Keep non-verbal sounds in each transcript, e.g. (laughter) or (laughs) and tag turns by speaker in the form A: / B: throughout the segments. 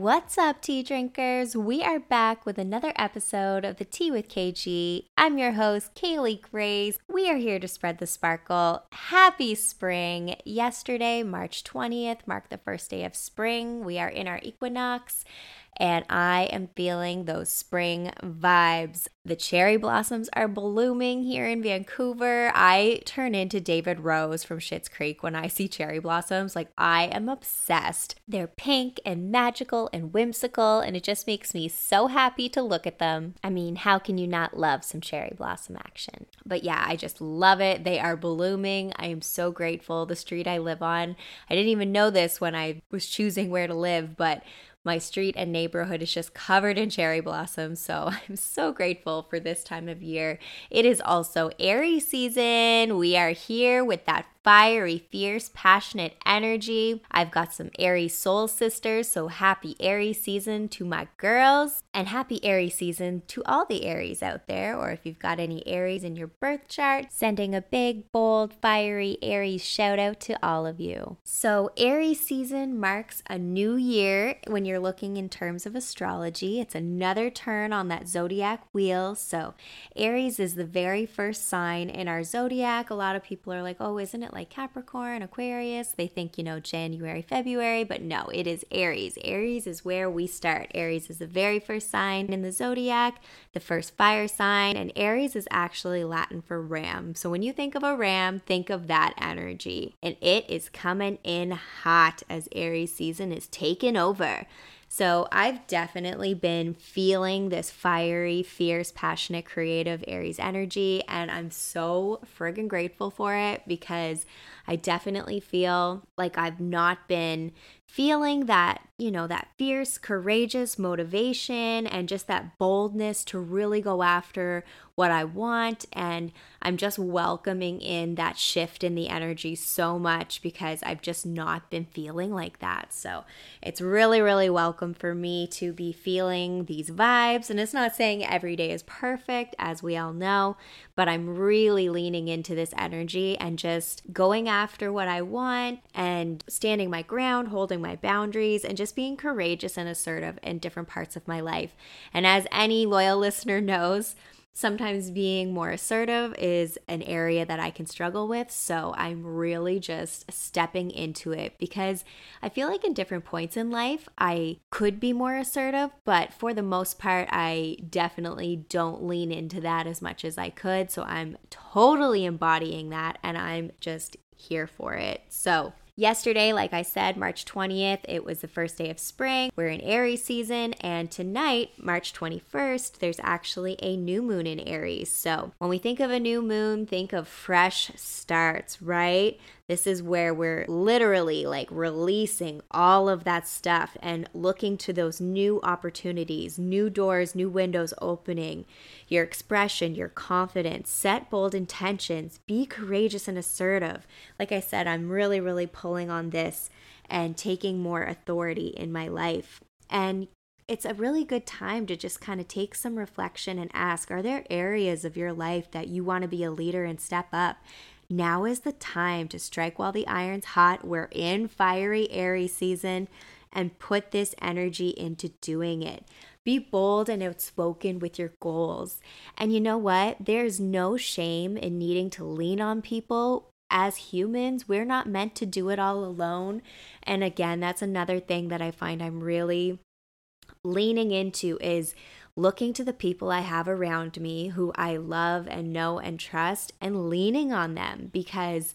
A: What's up, tea drinkers? We are back with another episode of the Tea with KG. I'm your host, Kaylee Grace. We are here to spread the sparkle. Happy spring! Yesterday, March 20th, marked the first day of spring. We are in our equinox and I am feeling those spring vibes. The cherry blossoms are blooming here in Vancouver. I turn into David Rose from Schitt's Creek when I see cherry blossoms. Like, I am obsessed. They're pink and magical and whimsical, and it just makes me so happy to look at them. I mean, how can you not love some cherry blossom action? But yeah, I just love it. They are blooming. I am so grateful. The street I live on, I didn't even know this when I was choosing where to live, but my street and neighborhood is just covered in cherry blossoms. So (laughs) I'm so grateful for this time of year. It is also Aries season. We are here with that fiery, fierce, passionate energy. I've got some Aries soul sisters, so happy Aries season to my girls, and happy Aries season to all the Aries out there. Or if you've got any Aries in your birth chart, sending a big, bold, fiery Aries shout out to all of you. So, Aries season marks a new year when you're looking in terms of astrology. It's another turn on that zodiac wheel. So, Aries is the very first sign in our zodiac. A lot of people are like, oh, isn't it like Capricorn, Aquarius. They think, you know, January, February, but no, it is Aries. Aries is where we start. Aries is the very first sign in the zodiac, the first fire sign, and Aries is actually Latin for ram. So when you think of a ram, think of that energy. And it is coming in hot as Aries season is taking over. So I've definitely been feeling this fiery, fierce, passionate, creative Aries energy, and I'm so friggin' grateful for it because I definitely feel like I've not been feeling that, you know, that fierce, courageous motivation and just that boldness to really go after what I want. And I'm just welcoming in that shift in the energy so much because I've just not been feeling like that. So it's really, really welcome for me to be feeling these vibes. And it's not saying every day is perfect, as we all know, but I'm really leaning into this energy and just going after what I want and standing my ground, holding my boundaries, and just being courageous and assertive in different parts of my life. And as any loyal listener knows, Sometimes being more assertive is an area that I can struggle with. So I'm really just stepping into it because I feel like in different points in life, I could be more assertive, but for the most part, I definitely don't lean into that as much as I could. So I'm totally embodying that and I'm just here for it. So Yesterday, like I said, March 20th, it was the first day of spring. We're in Aries season, and tonight, March 21st, there's actually a new moon in Aries. So when we think of a new moon, think of fresh starts, right? This is where we're literally like releasing all of that stuff and looking to those new opportunities, new doors, new windows opening, your expression, your confidence, set bold intentions, be courageous and assertive. Like I said, I'm really, really pulling on this and taking more authority in my life. And it's a really good time to just kind of take some reflection and ask Are there areas of your life that you want to be a leader and step up? Now is the time to strike while the iron's hot. We're in fiery Aries season and put this energy into doing it. Be bold and outspoken with your goals. And you know what? There's no shame in needing to lean on people. As humans, we're not meant to do it all alone. And again, that's another thing that I find I'm really leaning into is looking to the people I have around me who I love and know and trust and leaning on them because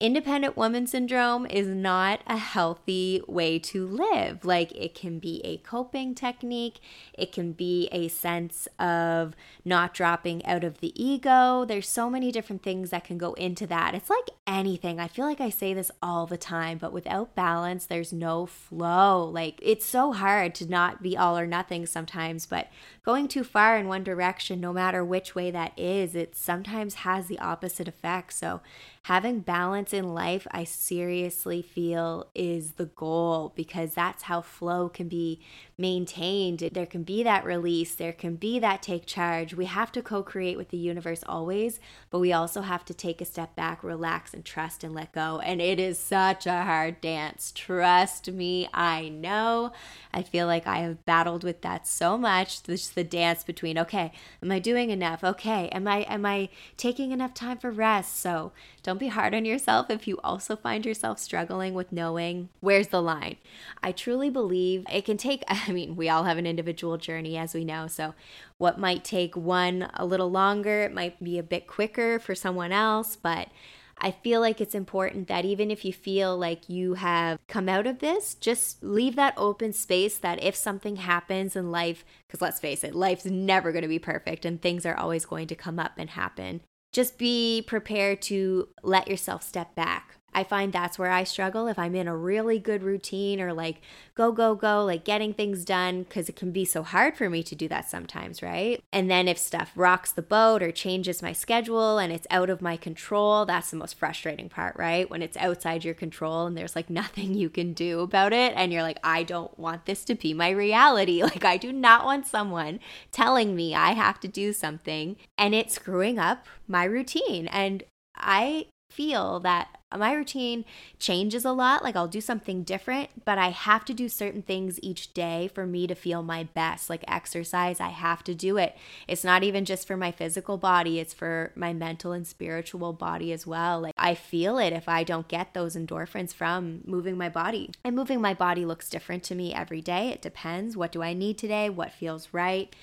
A: independent woman syndrome is not a healthy way to live. Like, it can be a coping technique, it can be a sense of not dropping out of the ego. There's so many different things that can go into that. It's like anything. I feel like I say this all the time, but without balance, there's no flow. Like, it's so hard to not be all or nothing sometimes, but going too far in one direction, no matter which way that is, it sometimes has the opposite effect. So, having balance in life, I seriously feel is the goal because that's how flow can be maintained. There can be that release, there can be that take charge. We have to co create with the universe always, but we also have to take a step back, relax, and trust and let go. And it is such a hard dance. Trust me, I know. I feel like I have battled with that so much. Just the dance between, okay, am I doing enough? Okay, am I am I taking enough time for rest? So don't be hard on yourself if you also find yourself struggling with knowing where's the line. I truly believe it can take, (laughs) I mean, we all have an individual journey, as we know. So, what might take one a little longer, it might be a bit quicker for someone else, but I feel like it's important that even if you feel like you have come out of this, just leave that open space that if something happens in life, because let's face it, life's never going to be perfect and things are always going to come up and happen. Just be prepared to let yourself step back I find that's where I struggle if I'm in a really good routine or like go, go, go, like getting things done, because it can be so hard for me to do that sometimes, right? And then if stuff rocks the boat or changes my schedule and it's out of my control, that's the most frustrating part, right? When it's outside your control and there's like (laughs) nothing you can do about it. And you're like, I don't want this to be my reality. (laughs) Like, I do not want someone telling me I have to do something and it's screwing up my routine. And I feel that my routine changes a lot. Like I'll do something different, but I have to do certain things each day for me to feel my best. Like exercise, I have to do it. It's not even just for my physical body, it's for my mental and spiritual body as well. Like I feel it if I don't get those endorphins from moving my body. And moving my body looks different to me every day. It depends. What do I need today? What feels right?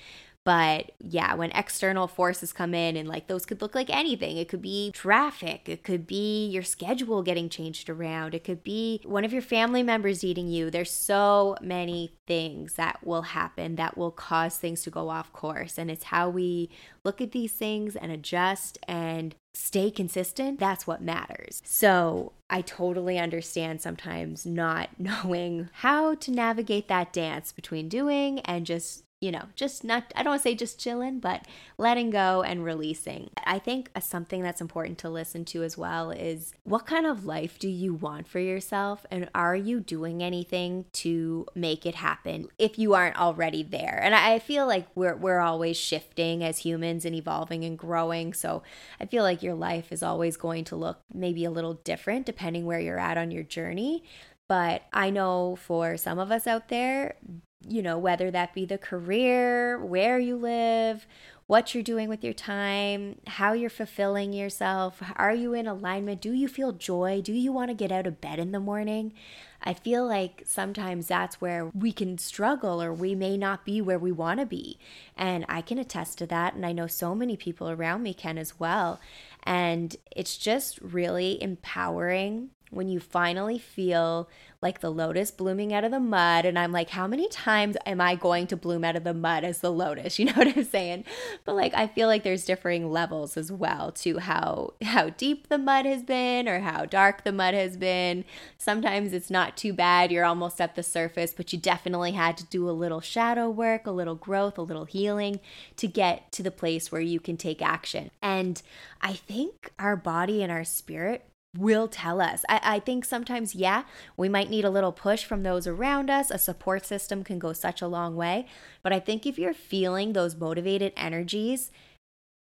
A: But yeah, when external forces come in, and like those could look like anything, it could be traffic, it could be your schedule getting changed around, it could be one of your family members eating you. There's so many things that will happen that will cause things to go off course. And it's how we look at these things and adjust and stay consistent, that's what matters. So I totally understand sometimes not (laughs) knowing how to navigate that dance between doing and just you know, just not, I don't want to say just chilling, but letting go and releasing. I think something that's important to listen to as well is what kind of life do you want for yourself? And are you doing anything to make it happen if you aren't already there? And I feel like we're, we're always shifting as humans and evolving and growing. So I feel like your life is always going to look maybe a little different depending where you're at on your journey. But I know for some of us out there, you know, whether that be the career, where you live, what you're doing with your time, how you're fulfilling yourself. Are you in alignment? Do you feel joy? Do you want to get out of bed in the morning? I feel like sometimes that's where we can struggle or we may not be where we want to be. And I can attest to that. And I know so many people around me can as well. And it's just really empowering when you finally feel like the lotus blooming out of the mud and i'm like how many times am i going to bloom out of the mud as the lotus? (laughs) You know what i'm saying? But like i feel like there's differing levels as well to how how deep the mud has been or how dark the mud has been. Sometimes it's not too bad you're almost at the surface but you definitely had to do a little shadow work a little growth a little healing to get to the place where you can take action. And i think our body and our spirit will tell us. I, I, think sometimes, yeah, we might need a little push from those around us. A support system can go such a long way. But I think if you're feeling those motivated energies,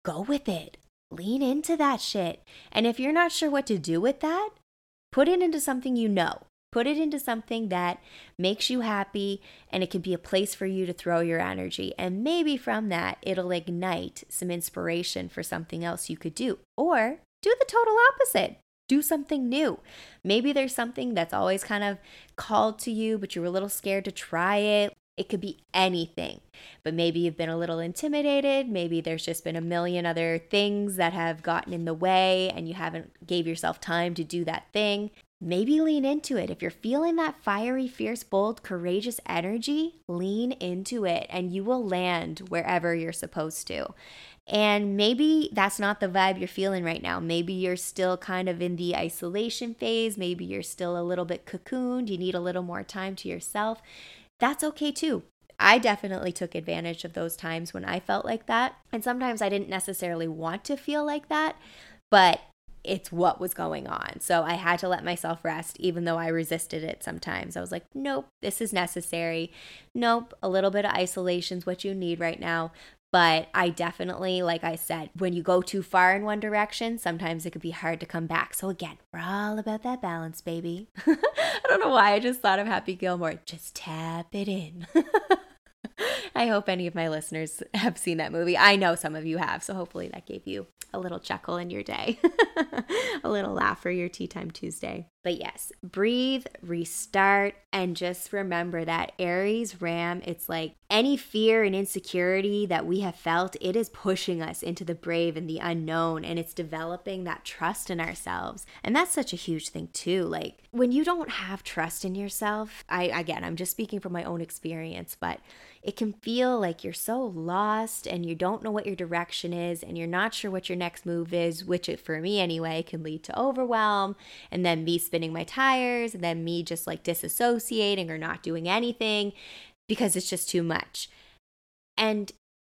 A: go with it. Lean into that shit. And if you're not sure what to do with that, put it into something you know. Put it into something that makes you happy and it can be a place for you to throw your energy. And maybe from that, it'll ignite some inspiration for something else you could do. Or do the total opposite do something new. Maybe there's something that's always kind of called to you, but you're a little scared to try it. It could be anything, but maybe you've been a little intimidated. Maybe there's just been a million other things that have gotten in the way and you haven't gave yourself time to do that thing. Maybe lean into it. If you're feeling that fiery, fierce, bold, courageous energy, lean into it and you will land wherever you're supposed to. And maybe that's not the vibe you're feeling right now. Maybe you're still kind of in the isolation phase. Maybe you're still a little bit cocooned. You need a little more time to yourself. That's okay too. I definitely took advantage of those times when I felt like that. And sometimes I didn't necessarily want to feel like that, but it's what was going on. So I had to let myself rest, even though I resisted it sometimes. I was like, nope, this is necessary. Nope, a little bit of isolation is what you need right now. But I definitely, like I said, when you go too far in one direction, sometimes it could be hard to come back. So again, we're all about that balance, baby. (laughs) I don't know why I just thought of Happy Gilmore. Just tap it in. (laughs) I hope any of my listeners (laughs) have seen that movie. I know some of you have, so hopefully that gave you a little chuckle in your day, (laughs) a little laugh for your Tea Time Tuesday. But yes, breathe, restart, and just remember that Aries Ram, it's like any fear and insecurity that we have felt, it is pushing us into the brave and the unknown, and it's developing that trust in ourselves. And that's such a huge thing, too. Like when you don't have trust in yourself, I, again, I'm just speaking from my own experience, but it can feel like you're so lost and you don't know what your direction is and you're not sure what your next move is, which for me anyway can lead to overwhelm and then me spinning my tires and then me just like disassociating or not doing anything because it's just too much. And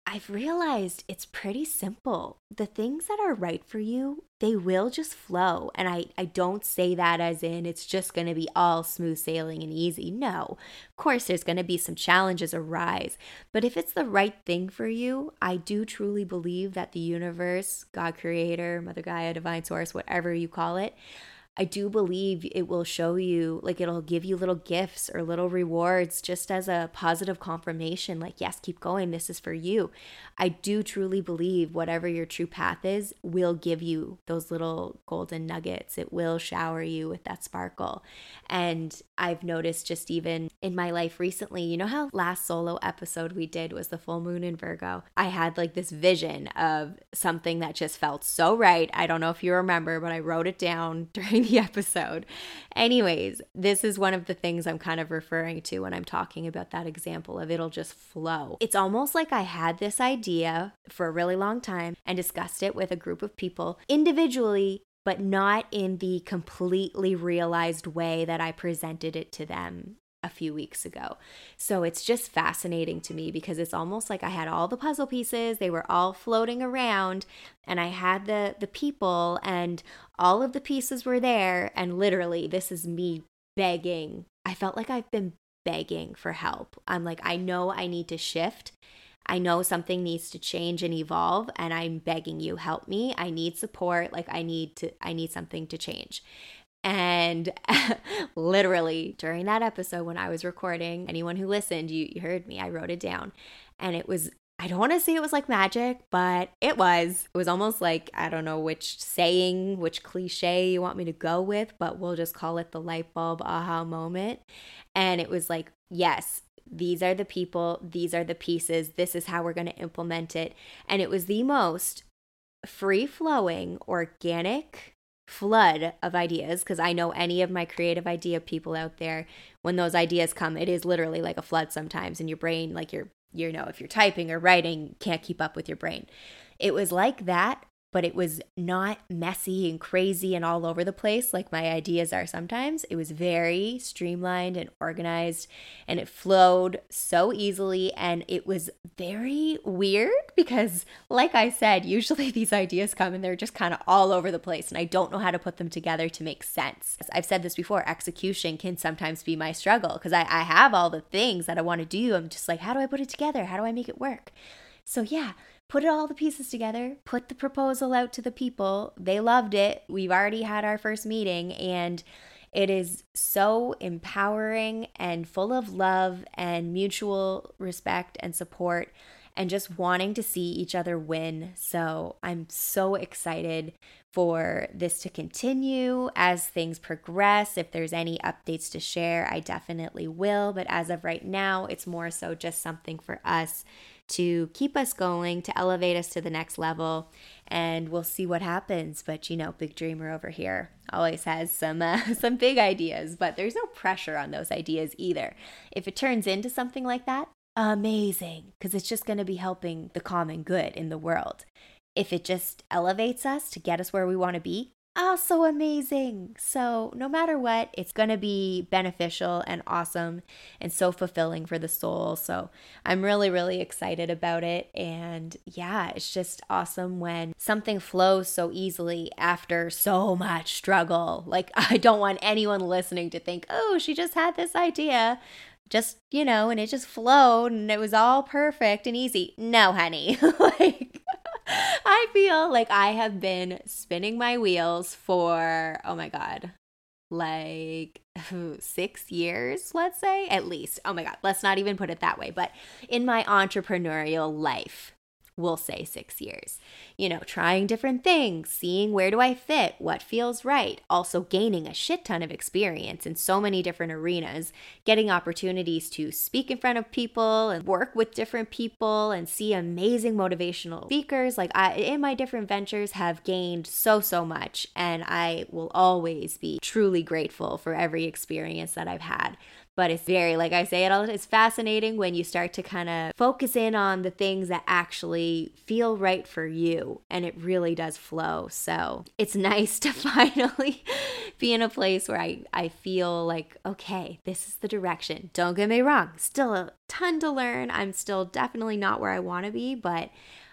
A: I've realized it's pretty simple. The things that are right for you, they will just flow. And I, I don't say that as in it's just going to be all smooth sailing and easy. No, of course, there's going to be some challenges arise. But if it's the right thing for you, I do truly believe that the universe, God creator, Mother Gaia, divine source, whatever you call it, I do believe it will show you, like, it'll give you little gifts or little rewards just as a positive confirmation, like, yes, keep going. This is for you. I do truly believe whatever your true path is will give you those little golden nuggets. It will shower you with that sparkle. And I've noticed just even in my life recently, you know how last solo episode we did was the full moon in Virgo? I had like this vision of something that just felt so right. I don't know if you remember, but I wrote it down (laughs) during the (laughs) episode. Anyways, this is one of the things I'm kind of referring to when I'm talking about that example of it'll just flow. It's almost like I had this idea for a really long time and discussed it with a group of people individually but not in the completely realized way that I presented it to them a few weeks ago. So it's just fascinating to me because it's almost like I had all the puzzle pieces, they were all floating around and I had the the people and all of the pieces were there and literally this is me begging. I felt like I've been begging for help. I'm like I know I need to shift I know something needs to change and evolve and I'm begging you help me. I need support. Like I need to I need something to change. And (laughs) literally during that episode when I was recording, anyone who listened, you, you heard me. I wrote it down. And it was I don't want to say it was like magic, but it was. It was almost like, I don't know which saying, which cliche you want me to go with, but we'll just call it the light bulb aha moment. And it was like, yes, these are the people, these are the pieces, this is how we're going to implement it. And it was the most free flowing, organic flood of ideas because I know any of my creative idea people out there, when those ideas come, it is literally like a flood sometimes in your brain, like you're, you know, if you're typing or writing, can't keep up with your brain. It was like that, but it was not messy and crazy and all over the place like my ideas are sometimes. It was very streamlined and organized and it flowed so easily and it was very weird because like I said, usually (laughs) these ideas come and they're just kind of all over the place and I don't know how to put them together to make sense. I've said this before, execution can sometimes be my struggle because I, I have all the things that I want to do. I'm just like, how do I put it together? How do I make it work? So yeah, put all the pieces together, put the proposal out to the people. They loved it. We've already had our first meeting and it is so empowering and full of love and mutual respect and support. and just wanting to see each other win. So I'm so excited for this to continue as things progress. If there's any updates to share, I definitely will. But as of right now, it's more so just something for us to keep us going, to elevate us to the next level, and we'll see what happens. But you know, big dreamer over here always has some uh, (laughs) some big ideas, but there's no pressure on those ideas either. If it turns into something like that, amazing, because it's just going to be helping the common good in the world. If it just elevates us to get us where we want to be, Oh, also amazing. So, no matter what, it's going to be beneficial and awesome and so fulfilling for the soul. So, I'm really, really excited about it. And yeah, it's just awesome when something flows so easily after so much struggle. Like, (laughs) I don't want anyone listening to think, oh, she just had this idea just you know and it just flowed and it was all perfect and easy no honey (laughs) like I feel like I have been spinning my wheels for, oh my God, like (laughs) six years, let's say, at least. Oh my God, let's not even put it that way. But in my entrepreneurial life, we'll say six years. You know, trying different things, seeing where do I fit, what feels right, also gaining a shit ton of experience in so many different arenas, getting opportunities to speak in front of people and work with different people and see amazing motivational speakers. Like I in my different ventures have gained so so much and I will always be truly grateful for every experience that I've had but it's very like i say it all it's fascinating when you start to kind of focus in on the things that actually feel right for you and it really does flow. So it's (laughs) nice to (laughs) finally be in a place where i i feel like okay this is the direction. Don't get me wrong still a ton to learn. I'm still definitely not where i want to be but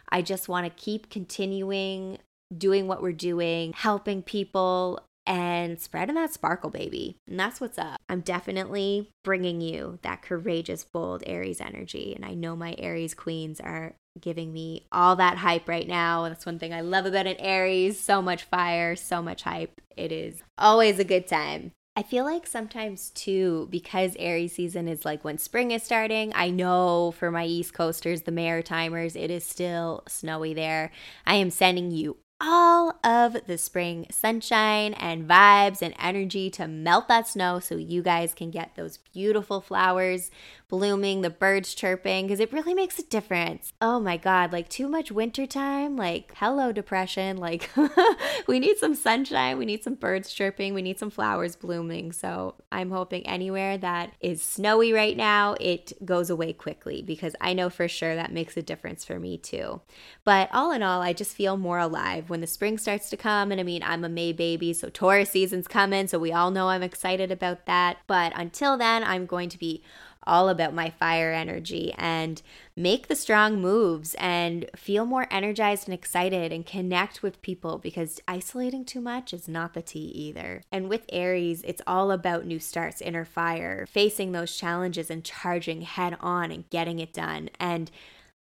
A: i just want to keep continuing doing what we're doing, helping people, and spreading that sparkle, baby. And that's what's up. I'm definitely bringing you that courageous, bold Aries energy. And I know my Aries queens are giving me all that hype right now. That's one thing I love about an Aries so much fire, so much hype. It is always a good time. I feel like sometimes too, because Aries season is like when spring is starting. I know for my East Coasters, the Maritimers, it is still snowy there. I am sending you all of the spring sunshine and vibes and energy to melt that snow so you guys can get those beautiful flowers blooming, the birds chirping, because it really makes a difference. Oh my God, like too much wintertime, like hello, depression. Like (laughs) we need some sunshine, we need some birds chirping, we need some flowers blooming. So I'm hoping anywhere that is snowy right now, it goes away quickly because I know for sure that makes a difference for me too. But all in all, I just feel more alive when the spring starts to come. And I mean, I'm a May baby, so Taurus season's coming, so we all know I'm excited about that. But until then, I'm going to be all about my fire energy and make the strong moves and feel more energized and excited and connect with people because isolating too much is not the tea either. And with Aries, it's all about new starts, inner fire, facing those challenges and charging head on and getting it done. And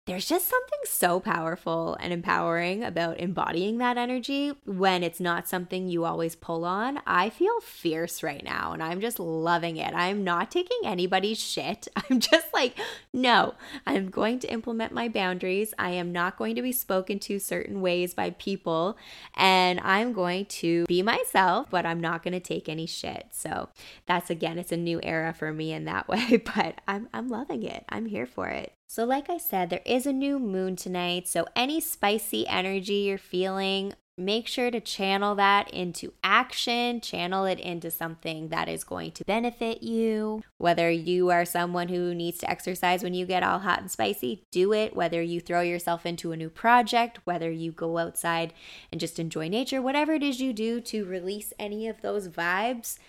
A: there's just something so powerful and empowering about embodying that energy when it's not something you always pull on. I feel fierce right now and I'm just loving it. I'm not taking anybody's shit. (laughs) I'm just like, no, I'm going to implement my boundaries. I am not going to be spoken to certain ways by people and I'm going to be myself, but I'm not going to take any shit. So that's again, it's a new era for me in that (laughs) way, but I'm, I'm loving it. I'm here for it. So, like I said, there is a new moon tonight. So, any spicy energy you're feeling, make sure to channel that into action, channel it into something that is going to benefit you. Whether you are someone who needs to exercise when you get all hot and spicy, do it. Whether you throw yourself into a new project, whether you go outside and just enjoy nature, whatever it is you do to release any of those vibes,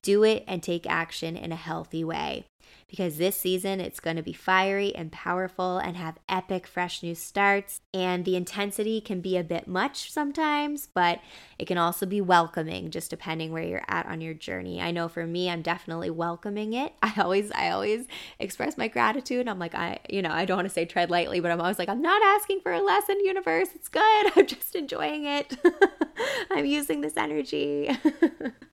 A: do it and take action in a healthy way because this season it's going to be fiery and powerful and have epic fresh new starts. And the intensity can be a bit much sometimes, but it can also be welcoming just depending where you're at on your journey. I know for me, I'm definitely welcoming it. (laughs) I always, I always express my gratitude. I'm like, I, you know, I don't want to say tread lightly, but I'm always like, I'm not asking for a lesson, universe. It's good. (laughs) I'm just enjoying it. (laughs) I'm using this energy.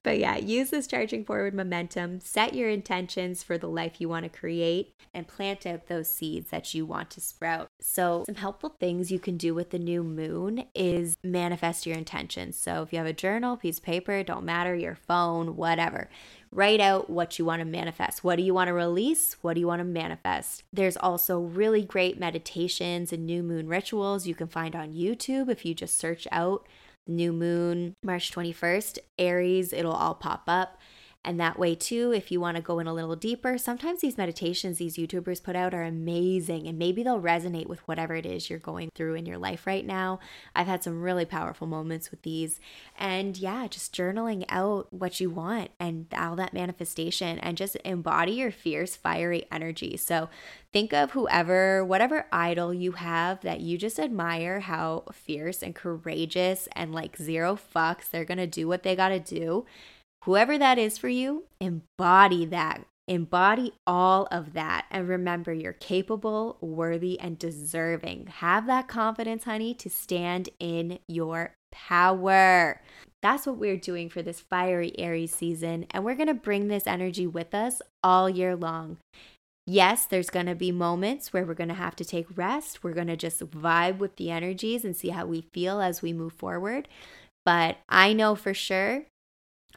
A: but yeah, use this charging forward momentum, set your intentions for the life you want to create, and plant out those seeds that you want to sprout. So, some helpful things you can do with the new moon is manifest your intentions. So, if you have a journal, piece of paper, don't matter, your phone, whatever Write out what you want to manifest. What do you want to release? What do you want to manifest? There's also really great meditations and new moon rituals you can find on YouTube if you just search out new moon March 21st, Aries, it'll all pop up. And that way, too, if you want to go in a little deeper, sometimes these meditations these YouTubers put out are amazing and maybe they'll resonate with whatever it is you're going through in your life right now. I've had some really powerful moments with these. And yeah, just journaling out what you want and all that manifestation and just embody your fierce, fiery energy. So think of whoever, whatever idol you have that you just admire how fierce and courageous and like zero fucks, they're going to do what they got to do Whoever that is for you, embody that. Embody all of that. And remember, you're capable, worthy, and deserving. Have that confidence, honey, to stand in your power. That's what we're doing for this fiery Aries season. And we're going to bring this energy with us all year long. Yes, there's going to be moments where we're going to have to take rest. We're going to just vibe with the energies and see how we feel as we move forward. But I know for sure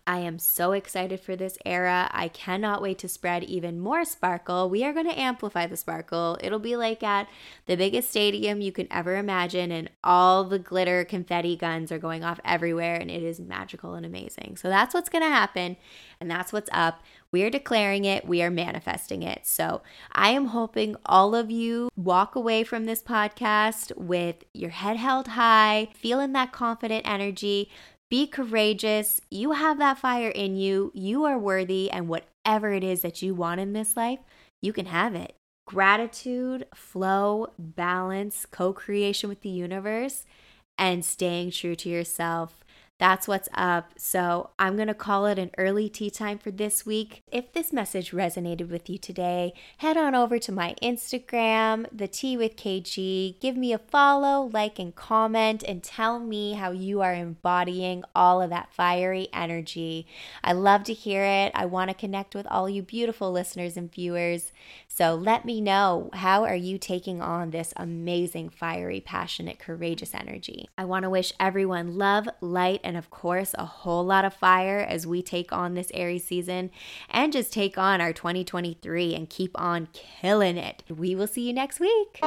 A: I am so excited for this era. I cannot wait to spread even more sparkle. We are going to amplify the sparkle. It'll be like at the biggest stadium you can ever imagine, and all the glitter confetti guns are going off everywhere, and it is magical and amazing. So that's what's going to happen, and that's what's up. We are declaring it, we are manifesting it. So I am hoping all of you walk away from this podcast with your head held high, feeling that confident energy be courageous. You have that fire in you. You are worthy, and whatever it is that you want in this life, you can have it. Gratitude, flow, balance, co creation with the universe, and staying true to yourself that's what's up. So I'm going to call it an early tea time for this week. If this message resonated with you today, head on over to my Instagram, The Tea with KG. Give me a follow, like, and comment, and tell me how you are embodying all of that fiery energy. I love to hear it. I want to connect with all you beautiful listeners and viewers. So let me know how are you taking on this amazing, fiery, passionate, courageous energy. I want to wish everyone love, light, and, of course, a whole lot of fire as we take on this Aries season and just take on our 2023 and keep on killing it. We will see you next week.